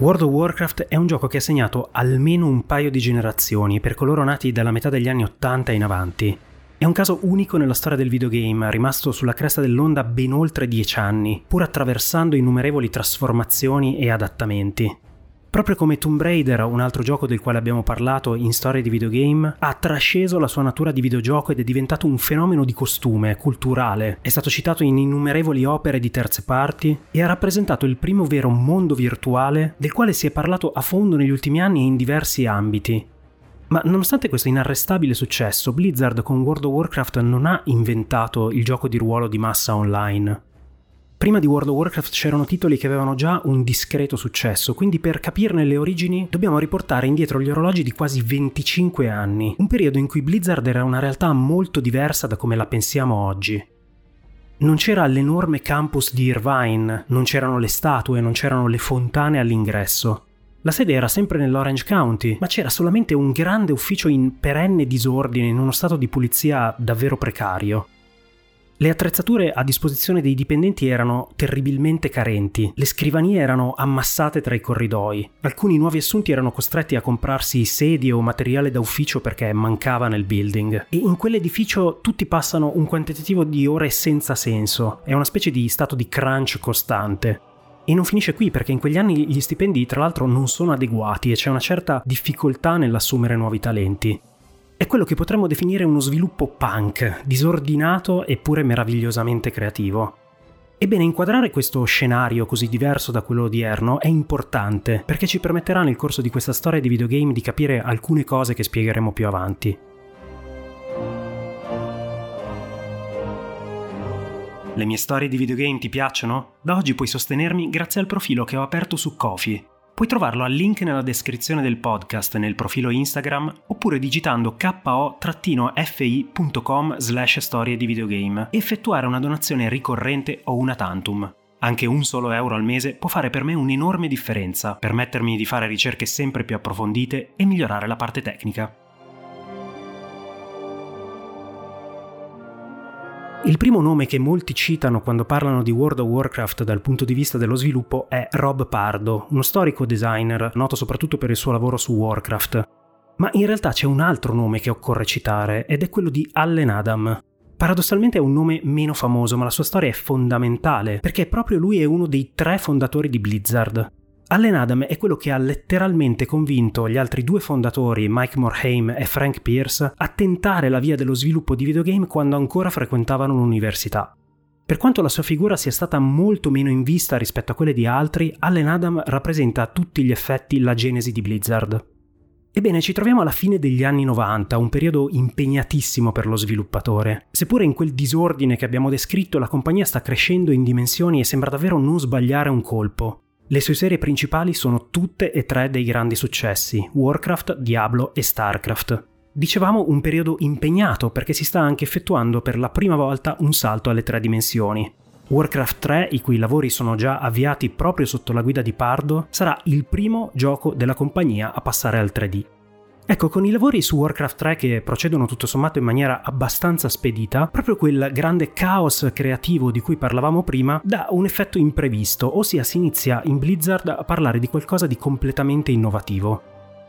World of Warcraft è un gioco che ha segnato almeno un paio di generazioni per coloro nati dalla metà degli anni 80 in avanti. È un caso unico nella storia del videogame, rimasto sulla cresta dell'onda ben oltre dieci anni, pur attraversando innumerevoli trasformazioni e adattamenti. Proprio come Tomb Raider, un altro gioco del quale abbiamo parlato in storia di videogame, ha trasceso la sua natura di videogioco ed è diventato un fenomeno di costume, culturale. È stato citato in innumerevoli opere di terze parti e ha rappresentato il primo vero mondo virtuale del quale si è parlato a fondo negli ultimi anni in diversi ambiti. Ma nonostante questo inarrestabile successo, Blizzard con World of Warcraft non ha inventato il gioco di ruolo di massa online. Prima di World of Warcraft c'erano titoli che avevano già un discreto successo, quindi per capirne le origini dobbiamo riportare indietro gli orologi di quasi 25 anni, un periodo in cui Blizzard era una realtà molto diversa da come la pensiamo oggi. Non c'era l'enorme campus di Irvine, non c'erano le statue, non c'erano le fontane all'ingresso. La sede era sempre nell'Orange County, ma c'era solamente un grande ufficio in perenne disordine, in uno stato di pulizia davvero precario. Le attrezzature a disposizione dei dipendenti erano terribilmente carenti, le scrivanie erano ammassate tra i corridoi, alcuni nuovi assunti erano costretti a comprarsi sedie o materiale da ufficio perché mancava nel building e in quell'edificio tutti passano un quantitativo di ore senza senso, è una specie di stato di crunch costante. E non finisce qui perché in quegli anni gli stipendi tra l'altro non sono adeguati e c'è una certa difficoltà nell'assumere nuovi talenti. È quello che potremmo definire uno sviluppo punk, disordinato eppure meravigliosamente creativo. Ebbene, inquadrare questo scenario così diverso da quello odierno è importante perché ci permetterà nel corso di questa storia di videogame di capire alcune cose che spiegheremo più avanti. Le mie storie di videogame ti piacciono? Da oggi puoi sostenermi grazie al profilo che ho aperto su Kofi Puoi trovarlo al link nella descrizione del podcast nel profilo Instagram oppure digitando ko-fi.com slash storie di videogame e effettuare una donazione ricorrente o una tantum. Anche un solo euro al mese può fare per me un'enorme differenza, permettermi di fare ricerche sempre più approfondite e migliorare la parte tecnica. Il primo nome che molti citano quando parlano di World of Warcraft dal punto di vista dello sviluppo è Rob Pardo, uno storico designer noto soprattutto per il suo lavoro su Warcraft. Ma in realtà c'è un altro nome che occorre citare ed è quello di Allen Adam. Paradossalmente è un nome meno famoso, ma la sua storia è fondamentale, perché proprio lui è uno dei tre fondatori di Blizzard. Allen Adam è quello che ha letteralmente convinto gli altri due fondatori, Mike Morhaime e Frank Pierce, a tentare la via dello sviluppo di videogame quando ancora frequentavano l'università. Per quanto la sua figura sia stata molto meno in vista rispetto a quelle di altri, Allen Adam rappresenta a tutti gli effetti la genesi di Blizzard. Ebbene, ci troviamo alla fine degli anni 90, un periodo impegnatissimo per lo sviluppatore. Seppure in quel disordine che abbiamo descritto, la compagnia sta crescendo in dimensioni e sembra davvero non sbagliare un colpo. Le sue serie principali sono tutte e tre dei grandi successi, Warcraft, Diablo e Starcraft. Dicevamo un periodo impegnato perché si sta anche effettuando per la prima volta un salto alle tre dimensioni. Warcraft 3, i cui lavori sono già avviati proprio sotto la guida di Pardo, sarà il primo gioco della compagnia a passare al 3D. Ecco, con i lavori su Warcraft 3 che procedono tutto sommato in maniera abbastanza spedita, proprio quel grande caos creativo di cui parlavamo prima dà un effetto imprevisto, ossia si inizia in Blizzard a parlare di qualcosa di completamente innovativo.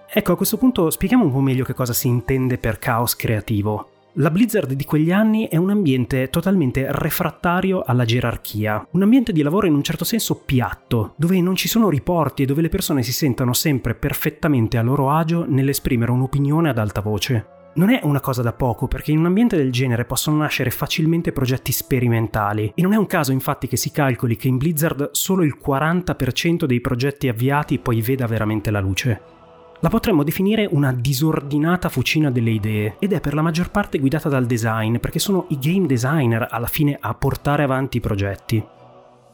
Ecco, a questo punto spieghiamo un po' meglio che cosa si intende per caos creativo. La Blizzard di quegli anni è un ambiente totalmente refrattario alla gerarchia, un ambiente di lavoro in un certo senso piatto, dove non ci sono riporti e dove le persone si sentono sempre perfettamente a loro agio nell'esprimere un'opinione ad alta voce. Non è una cosa da poco perché in un ambiente del genere possono nascere facilmente progetti sperimentali e non è un caso infatti che si calcoli che in Blizzard solo il 40% dei progetti avviati poi veda veramente la luce. La potremmo definire una disordinata fucina delle idee ed è per la maggior parte guidata dal design perché sono i game designer alla fine a portare avanti i progetti.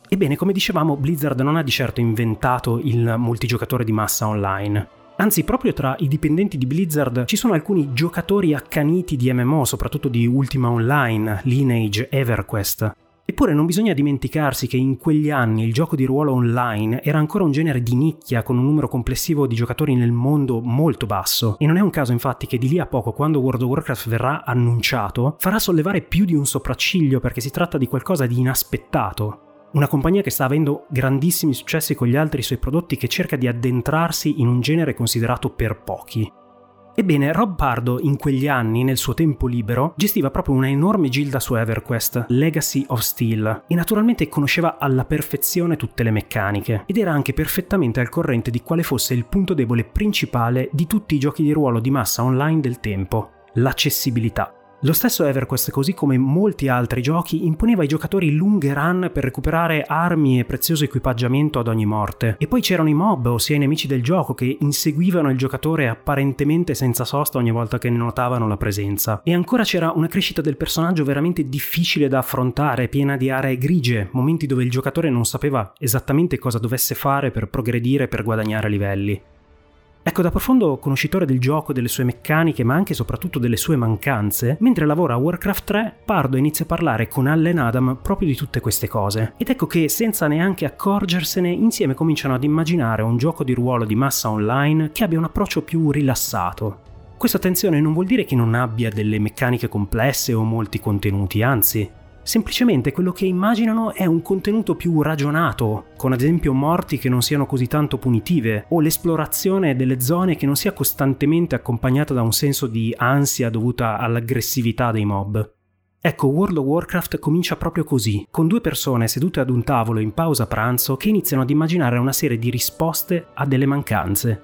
Ebbene, come dicevamo, Blizzard non ha di certo inventato il multigiocatore di massa online. Anzi, proprio tra i dipendenti di Blizzard ci sono alcuni giocatori accaniti di MMO, soprattutto di Ultima Online, Lineage, EverQuest. Eppure non bisogna dimenticarsi che in quegli anni il gioco di ruolo online era ancora un genere di nicchia con un numero complessivo di giocatori nel mondo molto basso e non è un caso infatti che di lì a poco quando World of Warcraft verrà annunciato farà sollevare più di un sopracciglio perché si tratta di qualcosa di inaspettato, una compagnia che sta avendo grandissimi successi con gli altri suoi prodotti che cerca di addentrarsi in un genere considerato per pochi. Ebbene, Rob Pardo in quegli anni, nel suo tempo libero, gestiva proprio una enorme gilda su EverQuest, Legacy of Steel, e naturalmente conosceva alla perfezione tutte le meccaniche, ed era anche perfettamente al corrente di quale fosse il punto debole principale di tutti i giochi di ruolo di massa online del tempo, l'accessibilità. Lo stesso EverQuest, così come molti altri giochi, imponeva ai giocatori lunghe run per recuperare armi e prezioso equipaggiamento ad ogni morte. E poi c'erano i mob, ossia i nemici del gioco, che inseguivano il giocatore apparentemente senza sosta ogni volta che ne notavano la presenza. E ancora c'era una crescita del personaggio veramente difficile da affrontare, piena di aree grigie, momenti dove il giocatore non sapeva esattamente cosa dovesse fare per progredire per guadagnare livelli. Ecco, da profondo conoscitore del gioco, delle sue meccaniche, ma anche e soprattutto delle sue mancanze, mentre lavora a Warcraft 3, Pardo inizia a parlare con Allen Adam proprio di tutte queste cose. Ed ecco che, senza neanche accorgersene, insieme cominciano ad immaginare un gioco di ruolo di massa online che abbia un approccio più rilassato. Questa attenzione non vuol dire che non abbia delle meccaniche complesse o molti contenuti, anzi, Semplicemente quello che immaginano è un contenuto più ragionato, con ad esempio morti che non siano così tanto punitive, o l'esplorazione delle zone che non sia costantemente accompagnata da un senso di ansia dovuta all'aggressività dei mob. Ecco, World of Warcraft comincia proprio così, con due persone sedute ad un tavolo in pausa pranzo che iniziano ad immaginare una serie di risposte a delle mancanze.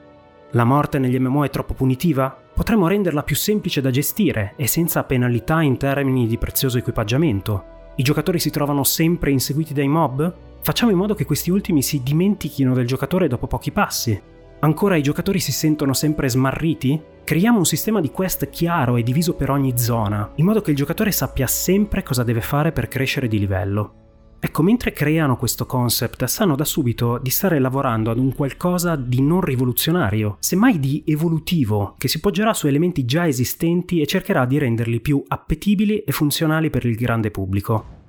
La morte negli MMO è troppo punitiva? Potremmo renderla più semplice da gestire e senza penalità in termini di prezioso equipaggiamento. I giocatori si trovano sempre inseguiti dai mob? Facciamo in modo che questi ultimi si dimentichino del giocatore dopo pochi passi. Ancora i giocatori si sentono sempre smarriti? Creiamo un sistema di quest chiaro e diviso per ogni zona, in modo che il giocatore sappia sempre cosa deve fare per crescere di livello. Ecco, mentre creano questo concept, sanno da subito di stare lavorando ad un qualcosa di non rivoluzionario, semmai di evolutivo, che si poggerà su elementi già esistenti e cercherà di renderli più appetibili e funzionali per il grande pubblico.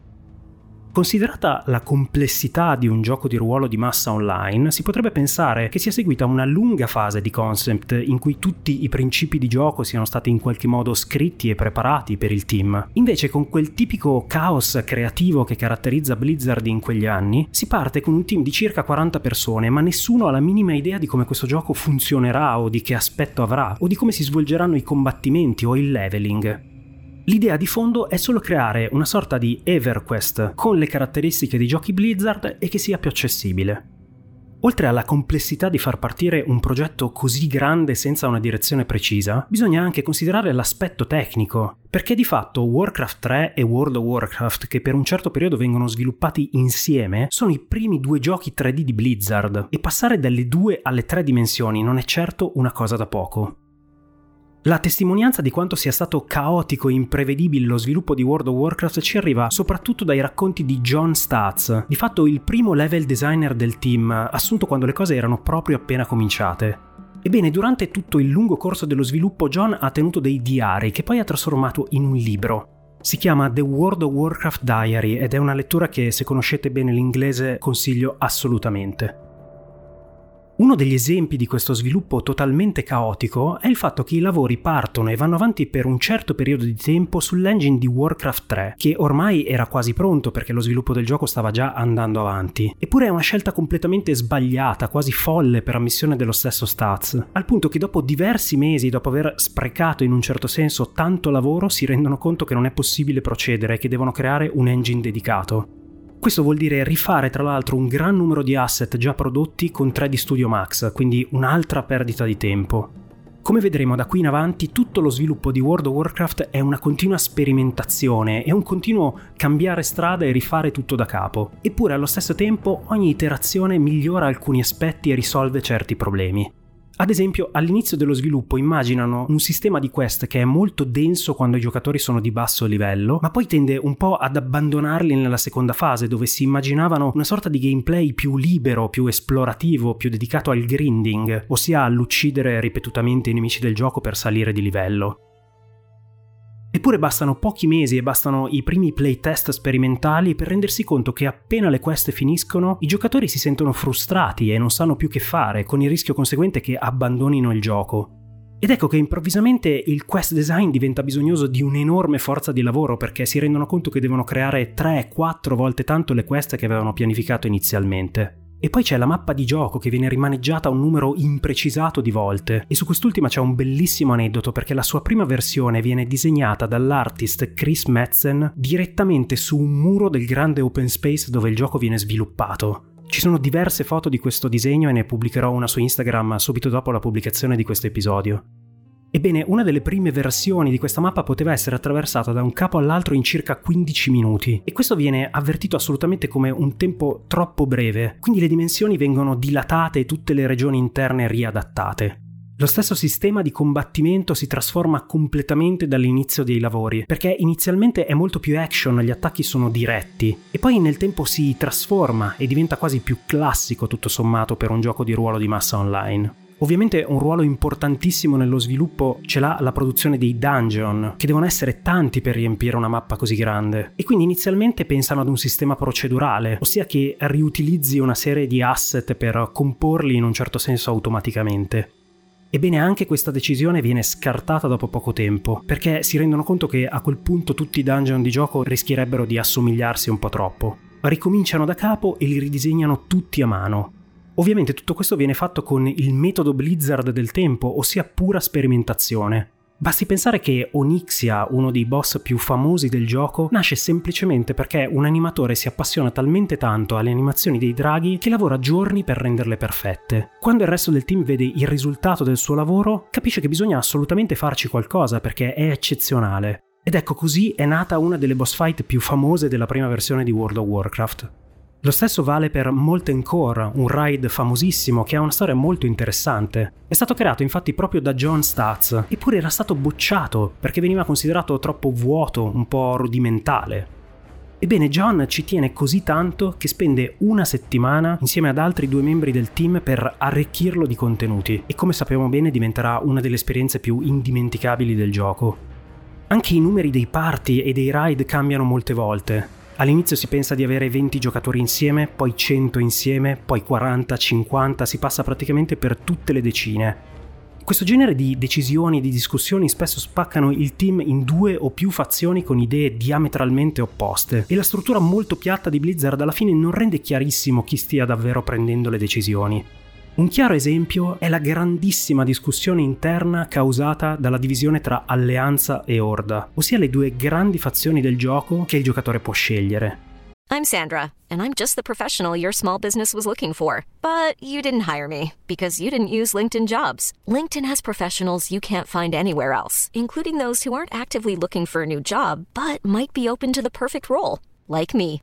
Considerata la complessità di un gioco di ruolo di massa online, si potrebbe pensare che sia seguita una lunga fase di concept in cui tutti i principi di gioco siano stati in qualche modo scritti e preparati per il team. Invece con quel tipico caos creativo che caratterizza Blizzard in quegli anni, si parte con un team di circa 40 persone, ma nessuno ha la minima idea di come questo gioco funzionerà o di che aspetto avrà o di come si svolgeranno i combattimenti o il leveling. L'idea di fondo è solo creare una sorta di EverQuest con le caratteristiche di giochi Blizzard e che sia più accessibile. Oltre alla complessità di far partire un progetto così grande senza una direzione precisa, bisogna anche considerare l'aspetto tecnico, perché di fatto Warcraft 3 e World of Warcraft, che per un certo periodo vengono sviluppati insieme, sono i primi due giochi 3D di Blizzard, e passare dalle due alle tre dimensioni non è certo una cosa da poco. La testimonianza di quanto sia stato caotico e imprevedibile lo sviluppo di World of Warcraft ci arriva soprattutto dai racconti di John Statz, di fatto il primo level designer del team, assunto quando le cose erano proprio appena cominciate. Ebbene, durante tutto il lungo corso dello sviluppo John ha tenuto dei diari che poi ha trasformato in un libro. Si chiama The World of Warcraft Diary ed è una lettura che se conoscete bene l'inglese consiglio assolutamente. Uno degli esempi di questo sviluppo totalmente caotico è il fatto che i lavori partono e vanno avanti per un certo periodo di tempo sull'engine di Warcraft 3, che ormai era quasi pronto perché lo sviluppo del gioco stava già andando avanti. Eppure è una scelta completamente sbagliata, quasi folle per ammissione dello stesso Stats, al punto che dopo diversi mesi, dopo aver sprecato in un certo senso tanto lavoro, si rendono conto che non è possibile procedere e che devono creare un engine dedicato. Questo vuol dire rifare tra l'altro un gran numero di asset già prodotti con 3D Studio Max, quindi un'altra perdita di tempo. Come vedremo da qui in avanti, tutto lo sviluppo di World of Warcraft è una continua sperimentazione, è un continuo cambiare strada e rifare tutto da capo. Eppure allo stesso tempo ogni iterazione migliora alcuni aspetti e risolve certi problemi. Ad esempio, all'inizio dello sviluppo immaginano un sistema di quest che è molto denso quando i giocatori sono di basso livello, ma poi tende un po' ad abbandonarli nella seconda fase, dove si immaginavano una sorta di gameplay più libero, più esplorativo, più dedicato al grinding, ossia all'uccidere ripetutamente i nemici del gioco per salire di livello. Eppure bastano pochi mesi e bastano i primi playtest sperimentali per rendersi conto che appena le quest finiscono i giocatori si sentono frustrati e non sanno più che fare, con il rischio conseguente che abbandonino il gioco. Ed ecco che improvvisamente il quest design diventa bisognoso di un'enorme forza di lavoro perché si rendono conto che devono creare 3-4 volte tanto le quest che avevano pianificato inizialmente. E poi c'è la mappa di gioco che viene rimaneggiata un numero imprecisato di volte. E su quest'ultima c'è un bellissimo aneddoto perché la sua prima versione viene disegnata dall'artist Chris Metzen direttamente su un muro del grande open space dove il gioco viene sviluppato. Ci sono diverse foto di questo disegno e ne pubblicherò una su Instagram subito dopo la pubblicazione di questo episodio. Ebbene, una delle prime versioni di questa mappa poteva essere attraversata da un capo all'altro in circa 15 minuti e questo viene avvertito assolutamente come un tempo troppo breve, quindi le dimensioni vengono dilatate e tutte le regioni interne riadattate. Lo stesso sistema di combattimento si trasforma completamente dall'inizio dei lavori, perché inizialmente è molto più action, gli attacchi sono diretti, e poi nel tempo si trasforma e diventa quasi più classico tutto sommato per un gioco di ruolo di massa online. Ovviamente un ruolo importantissimo nello sviluppo ce l'ha la produzione dei dungeon, che devono essere tanti per riempire una mappa così grande. E quindi inizialmente pensano ad un sistema procedurale, ossia che riutilizzi una serie di asset per comporli in un certo senso automaticamente. Ebbene anche questa decisione viene scartata dopo poco tempo, perché si rendono conto che a quel punto tutti i dungeon di gioco rischierebbero di assomigliarsi un po' troppo. Ricominciano da capo e li ridisegnano tutti a mano, Ovviamente tutto questo viene fatto con il metodo Blizzard del tempo, ossia pura sperimentazione. Basti pensare che Onyxia, uno dei boss più famosi del gioco, nasce semplicemente perché un animatore si appassiona talmente tanto alle animazioni dei draghi che lavora giorni per renderle perfette. Quando il resto del team vede il risultato del suo lavoro, capisce che bisogna assolutamente farci qualcosa perché è eccezionale. Ed ecco così è nata una delle boss fight più famose della prima versione di World of Warcraft. Lo stesso vale per Molten Core, un ride famosissimo che ha una storia molto interessante. È stato creato infatti proprio da John Statz, eppure era stato bocciato perché veniva considerato troppo vuoto, un po' rudimentale. Ebbene, John ci tiene così tanto che spende una settimana insieme ad altri due membri del team per arricchirlo di contenuti e come sappiamo bene diventerà una delle esperienze più indimenticabili del gioco. Anche i numeri dei party e dei ride cambiano molte volte. All'inizio si pensa di avere 20 giocatori insieme, poi 100 insieme, poi 40, 50, si passa praticamente per tutte le decine. Questo genere di decisioni e di discussioni spesso spaccano il team in due o più fazioni con idee diametralmente opposte e la struttura molto piatta di Blizzard alla fine non rende chiarissimo chi stia davvero prendendo le decisioni. Un chiaro esempio è la grandissima discussione interna causata dalla divisione tra alleanza e orda, ossia le due grandi fazioni del gioco che il giocatore può scegliere. I'm Sandra, and I'm just the professional your small business was looking for. But you didn't hire me because you didn't use LinkedIn jobs. LinkedIn has professionals you can't find anywhere else, including those who aren't actively looking for a new job but might be open to the perfect role, like me.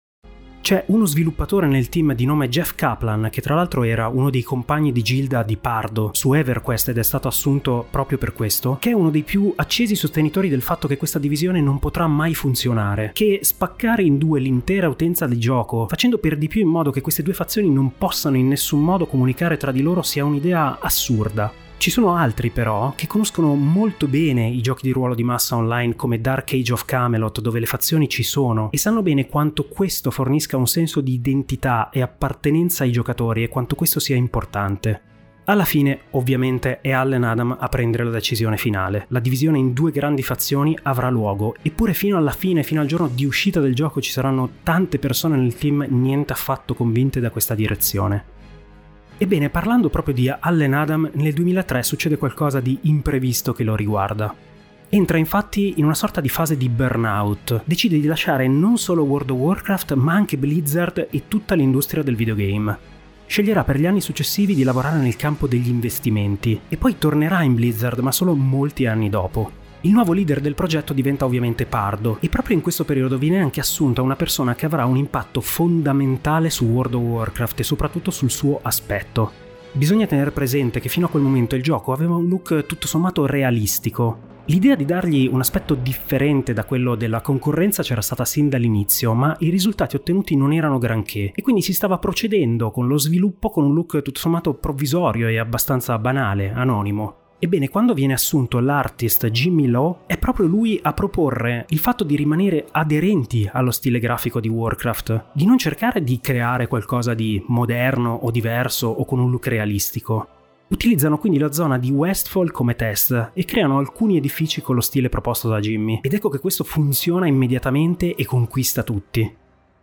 C'è uno sviluppatore nel team di nome Jeff Kaplan, che tra l'altro era uno dei compagni di Gilda di Pardo su EverQuest ed è stato assunto proprio per questo, che è uno dei più accesi sostenitori del fatto che questa divisione non potrà mai funzionare, che spaccare in due l'intera utenza del gioco, facendo per di più in modo che queste due fazioni non possano in nessun modo comunicare tra di loro sia un'idea assurda. Ci sono altri però che conoscono molto bene i giochi di ruolo di massa online come Dark Age of Camelot dove le fazioni ci sono e sanno bene quanto questo fornisca un senso di identità e appartenenza ai giocatori e quanto questo sia importante. Alla fine, ovviamente, è Allen Adam a prendere la decisione finale. La divisione in due grandi fazioni avrà luogo, eppure fino alla fine, fino al giorno di uscita del gioco, ci saranno tante persone nel team niente affatto convinte da questa direzione. Ebbene, parlando proprio di Allen Adam, nel 2003 succede qualcosa di imprevisto che lo riguarda. Entra infatti in una sorta di fase di burnout, decide di lasciare non solo World of Warcraft ma anche Blizzard e tutta l'industria del videogame. sceglierà per gli anni successivi di lavorare nel campo degli investimenti e poi tornerà in Blizzard ma solo molti anni dopo. Il nuovo leader del progetto diventa ovviamente Pardo e proprio in questo periodo viene anche assunta una persona che avrà un impatto fondamentale su World of Warcraft e soprattutto sul suo aspetto. Bisogna tenere presente che fino a quel momento il gioco aveva un look tutto sommato realistico. L'idea di dargli un aspetto differente da quello della concorrenza c'era stata sin dall'inizio, ma i risultati ottenuti non erano granché e quindi si stava procedendo con lo sviluppo con un look tutto sommato provvisorio e abbastanza banale, anonimo. Ebbene, quando viene assunto l'artist Jimmy Law, è proprio lui a proporre il fatto di rimanere aderenti allo stile grafico di Warcraft, di non cercare di creare qualcosa di moderno o diverso o con un look realistico. Utilizzano quindi la zona di Westfall come test e creano alcuni edifici con lo stile proposto da Jimmy. Ed ecco che questo funziona immediatamente e conquista tutti.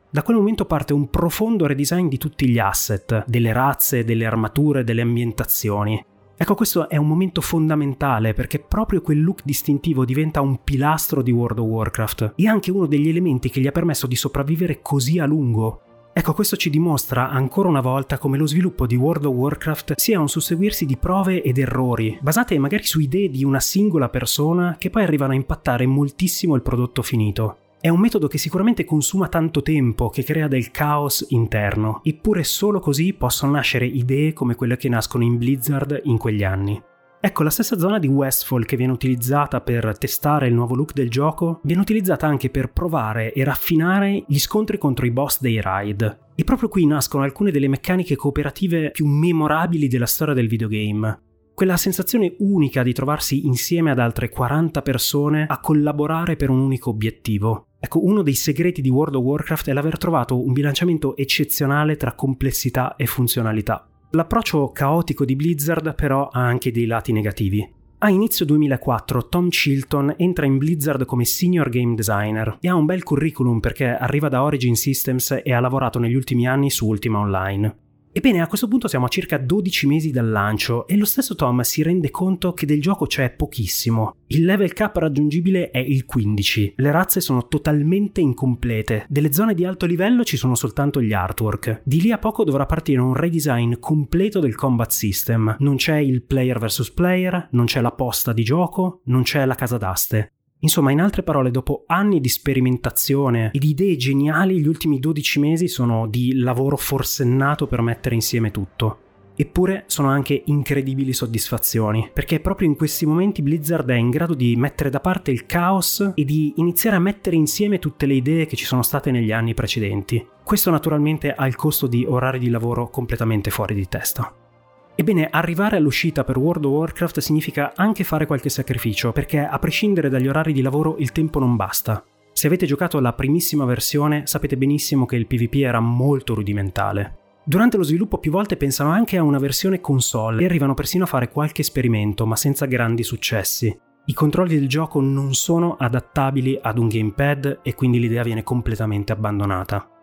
Da quel momento parte un profondo redesign di tutti gli asset, delle razze, delle armature, delle ambientazioni. Ecco, questo è un momento fondamentale perché proprio quel look distintivo diventa un pilastro di World of Warcraft e anche uno degli elementi che gli ha permesso di sopravvivere così a lungo. Ecco, questo ci dimostra ancora una volta come lo sviluppo di World of Warcraft sia un susseguirsi di prove ed errori, basate magari su idee di una singola persona che poi arrivano a impattare moltissimo il prodotto finito. È un metodo che sicuramente consuma tanto tempo, che crea del caos interno, eppure solo così possono nascere idee come quelle che nascono in Blizzard in quegli anni. Ecco, la stessa zona di Westfall che viene utilizzata per testare il nuovo look del gioco, viene utilizzata anche per provare e raffinare gli scontri contro i boss dei raid. E proprio qui nascono alcune delle meccaniche cooperative più memorabili della storia del videogame. Quella sensazione unica di trovarsi insieme ad altre 40 persone a collaborare per un unico obiettivo. Ecco, uno dei segreti di World of Warcraft è l'aver trovato un bilanciamento eccezionale tra complessità e funzionalità. L'approccio caotico di Blizzard però ha anche dei lati negativi. A inizio 2004 Tom Chilton entra in Blizzard come senior game designer e ha un bel curriculum perché arriva da Origin Systems e ha lavorato negli ultimi anni su Ultima Online. Ebbene, a questo punto siamo a circa 12 mesi dal lancio e lo stesso Tom si rende conto che del gioco c'è pochissimo. Il level cap raggiungibile è il 15, le razze sono totalmente incomplete, delle zone di alto livello ci sono soltanto gli artwork. Di lì a poco dovrà partire un redesign completo del combat system. Non c'è il player vs player, non c'è la posta di gioco, non c'è la casa d'aste. Insomma, in altre parole, dopo anni di sperimentazione e di idee geniali, gli ultimi 12 mesi sono di lavoro forsennato per mettere insieme tutto. Eppure sono anche incredibili soddisfazioni, perché proprio in questi momenti Blizzard è in grado di mettere da parte il caos e di iniziare a mettere insieme tutte le idee che ci sono state negli anni precedenti. Questo naturalmente ha il costo di orari di lavoro completamente fuori di testa. Ebbene, arrivare all'uscita per World of Warcraft significa anche fare qualche sacrificio, perché a prescindere dagli orari di lavoro il tempo non basta. Se avete giocato alla primissima versione sapete benissimo che il PvP era molto rudimentale. Durante lo sviluppo più volte pensano anche a una versione console e arrivano persino a fare qualche esperimento, ma senza grandi successi. I controlli del gioco non sono adattabili ad un gamepad e quindi l'idea viene completamente abbandonata.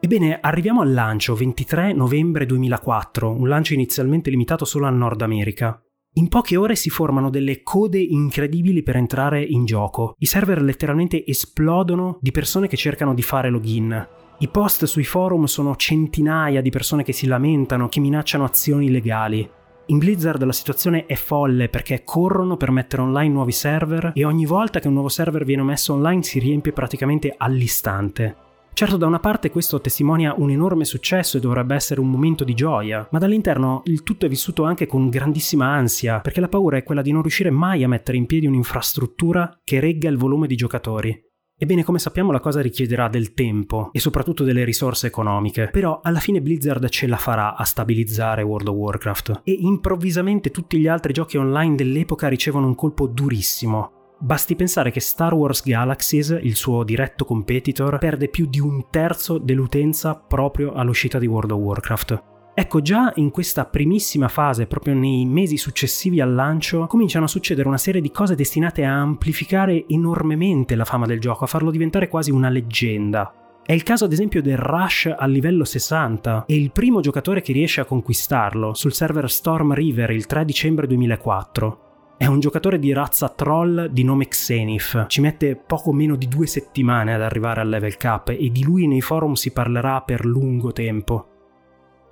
Ebbene, arriviamo al lancio 23 novembre 2004, un lancio inizialmente limitato solo al Nord America. In poche ore si formano delle code incredibili per entrare in gioco. I server letteralmente esplodono di persone che cercano di fare login. I post sui forum sono centinaia di persone che si lamentano, che minacciano azioni legali. In Blizzard la situazione è folle perché corrono per mettere online nuovi server e ogni volta che un nuovo server viene messo online si riempie praticamente all'istante. Certo, da una parte questo testimonia un enorme successo e dovrebbe essere un momento di gioia, ma dall'interno il tutto è vissuto anche con grandissima ansia, perché la paura è quella di non riuscire mai a mettere in piedi un'infrastruttura che regga il volume di giocatori. Ebbene, come sappiamo, la cosa richiederà del tempo e soprattutto delle risorse economiche, però alla fine Blizzard ce la farà a stabilizzare World of Warcraft e improvvisamente tutti gli altri giochi online dell'epoca ricevono un colpo durissimo. Basti pensare che Star Wars Galaxies, il suo diretto competitor, perde più di un terzo dell'utenza proprio all'uscita di World of Warcraft. Ecco, già in questa primissima fase, proprio nei mesi successivi al lancio, cominciano a succedere una serie di cose destinate a amplificare enormemente la fama del gioco, a farlo diventare quasi una leggenda. È il caso ad esempio del Rush al livello 60 e il primo giocatore che riesce a conquistarlo sul server Storm River il 3 dicembre 2004. È un giocatore di razza troll di nome Xenif. Ci mette poco meno di due settimane ad arrivare al level cap e di lui nei forum si parlerà per lungo tempo.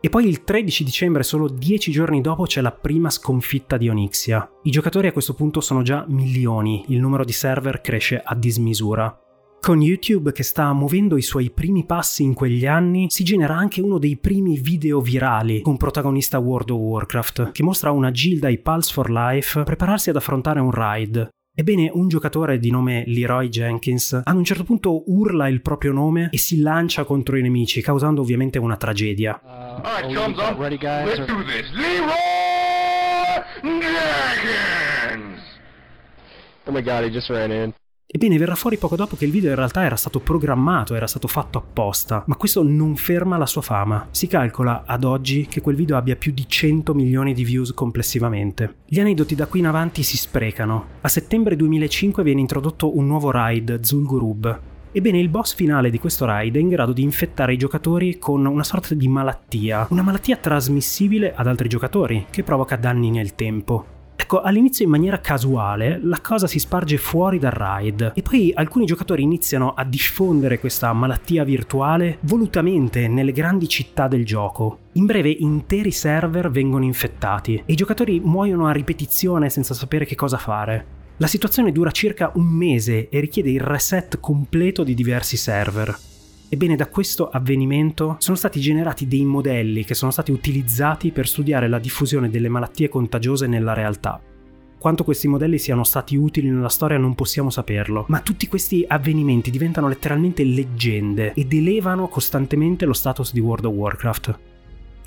E poi il 13 dicembre, solo 10 giorni dopo, c'è la prima sconfitta di Onyxia. I giocatori a questo punto sono già milioni, il numero di server cresce a dismisura. Con YouTube che sta muovendo i suoi primi passi in quegli anni, si genera anche uno dei primi video virali con protagonista World of Warcraft, che mostra una Gilda i Pulse for Life prepararsi ad affrontare un raid. Ebbene, un giocatore di nome Leroy Jenkins ad un certo punto urla il proprio nome e si lancia contro i nemici, causando ovviamente una tragedia. Uh, Alright, thumbs up. Ready, guys? Let's do this. Leroy Jenkins! Oh my god, he just ran in. Ebbene, verrà fuori poco dopo che il video in realtà era stato programmato, era stato fatto apposta, ma questo non ferma la sua fama. Si calcola ad oggi che quel video abbia più di 100 milioni di views complessivamente. Gli aneddoti da qui in avanti si sprecano. A settembre 2005 viene introdotto un nuovo raid, Zulgurub, Ebbene, il boss finale di questo raid è in grado di infettare i giocatori con una sorta di malattia, una malattia trasmissibile ad altri giocatori, che provoca danni nel tempo. Ecco, all'inizio in maniera casuale la cosa si sparge fuori dal raid e poi alcuni giocatori iniziano a diffondere questa malattia virtuale volutamente nelle grandi città del gioco. In breve interi server vengono infettati e i giocatori muoiono a ripetizione senza sapere che cosa fare. La situazione dura circa un mese e richiede il reset completo di diversi server. Ebbene, da questo avvenimento sono stati generati dei modelli che sono stati utilizzati per studiare la diffusione delle malattie contagiose nella realtà. Quanto questi modelli siano stati utili nella storia non possiamo saperlo, ma tutti questi avvenimenti diventano letteralmente leggende ed elevano costantemente lo status di World of Warcraft.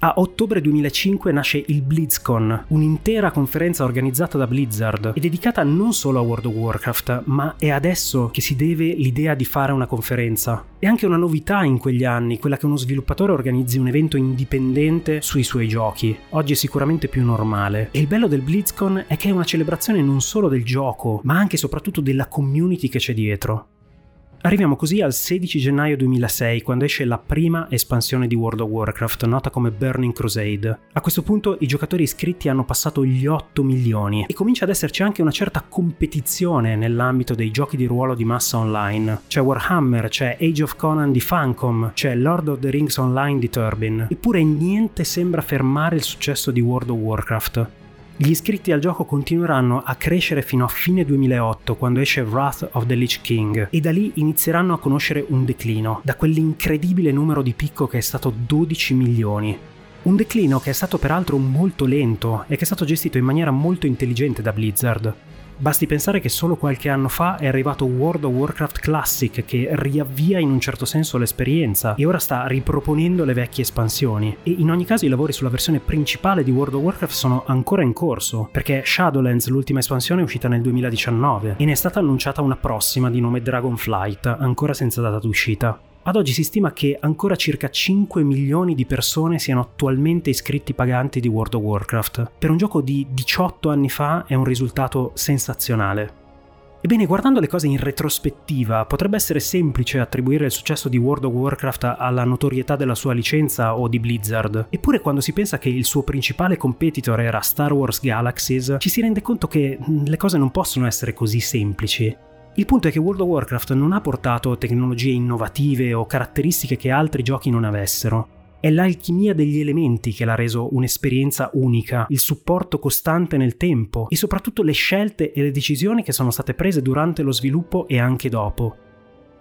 A ottobre 2005 nasce il BlizzCon, un'intera conferenza organizzata da Blizzard e dedicata non solo a World of Warcraft, ma è adesso che si deve l'idea di fare una conferenza. È anche una novità in quegli anni, quella che uno sviluppatore organizzi un evento indipendente sui suoi giochi. Oggi è sicuramente più normale. E il bello del BlizzCon è che è una celebrazione non solo del gioco, ma anche e soprattutto della community che c'è dietro. Arriviamo così al 16 gennaio 2006, quando esce la prima espansione di World of Warcraft, nota come Burning Crusade. A questo punto i giocatori iscritti hanno passato gli 8 milioni e comincia ad esserci anche una certa competizione nell'ambito dei giochi di ruolo di massa online. C'è Warhammer, c'è Age of Conan di Funcom, c'è Lord of the Rings Online di Turbin. Eppure niente sembra fermare il successo di World of Warcraft. Gli iscritti al gioco continueranno a crescere fino a fine 2008 quando esce Wrath of the Lich King e da lì inizieranno a conoscere un declino, da quell'incredibile numero di picco che è stato 12 milioni. Un declino che è stato peraltro molto lento e che è stato gestito in maniera molto intelligente da Blizzard. Basti pensare che solo qualche anno fa è arrivato World of Warcraft Classic che riavvia in un certo senso l'esperienza e ora sta riproponendo le vecchie espansioni. E in ogni caso i lavori sulla versione principale di World of Warcraft sono ancora in corso, perché Shadowlands, l'ultima espansione, è uscita nel 2019 e ne è stata annunciata una prossima di nome Dragonflight, ancora senza data d'uscita. Ad oggi si stima che ancora circa 5 milioni di persone siano attualmente iscritti paganti di World of Warcraft. Per un gioco di 18 anni fa è un risultato sensazionale. Ebbene, guardando le cose in retrospettiva, potrebbe essere semplice attribuire il successo di World of Warcraft alla notorietà della sua licenza o di Blizzard. Eppure quando si pensa che il suo principale competitor era Star Wars Galaxies, ci si rende conto che le cose non possono essere così semplici. Il punto è che World of Warcraft non ha portato tecnologie innovative o caratteristiche che altri giochi non avessero. È l'alchimia degli elementi che l'ha reso un'esperienza unica, il supporto costante nel tempo e soprattutto le scelte e le decisioni che sono state prese durante lo sviluppo e anche dopo.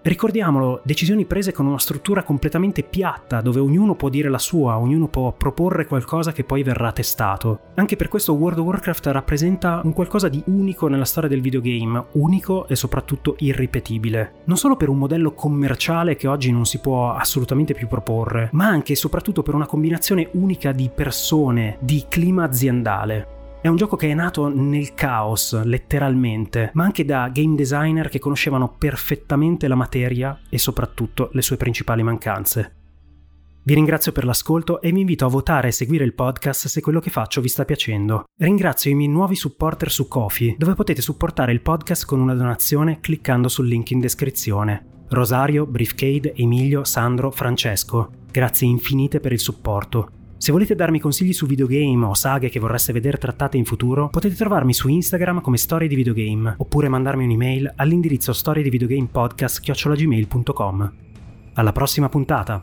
Ricordiamolo, decisioni prese con una struttura completamente piatta, dove ognuno può dire la sua, ognuno può proporre qualcosa che poi verrà testato. Anche per questo World of Warcraft rappresenta un qualcosa di unico nella storia del videogame, unico e soprattutto irripetibile. Non solo per un modello commerciale che oggi non si può assolutamente più proporre, ma anche e soprattutto per una combinazione unica di persone, di clima aziendale. È un gioco che è nato nel caos, letteralmente, ma anche da game designer che conoscevano perfettamente la materia e soprattutto le sue principali mancanze. Vi ringrazio per l'ascolto e vi invito a votare e seguire il podcast se quello che faccio vi sta piacendo. Ringrazio i miei nuovi supporter su Kofi, dove potete supportare il podcast con una donazione cliccando sul link in descrizione. Rosario, Briefcade, Emilio, Sandro, Francesco. Grazie infinite per il supporto. Se volete darmi consigli su videogame o saghe che vorreste vedere trattate in futuro, potete trovarmi su Instagram come Storie di Videogame, oppure mandarmi un'email all'indirizzo storiedivideogamepodcast.gmail.com. Alla prossima puntata!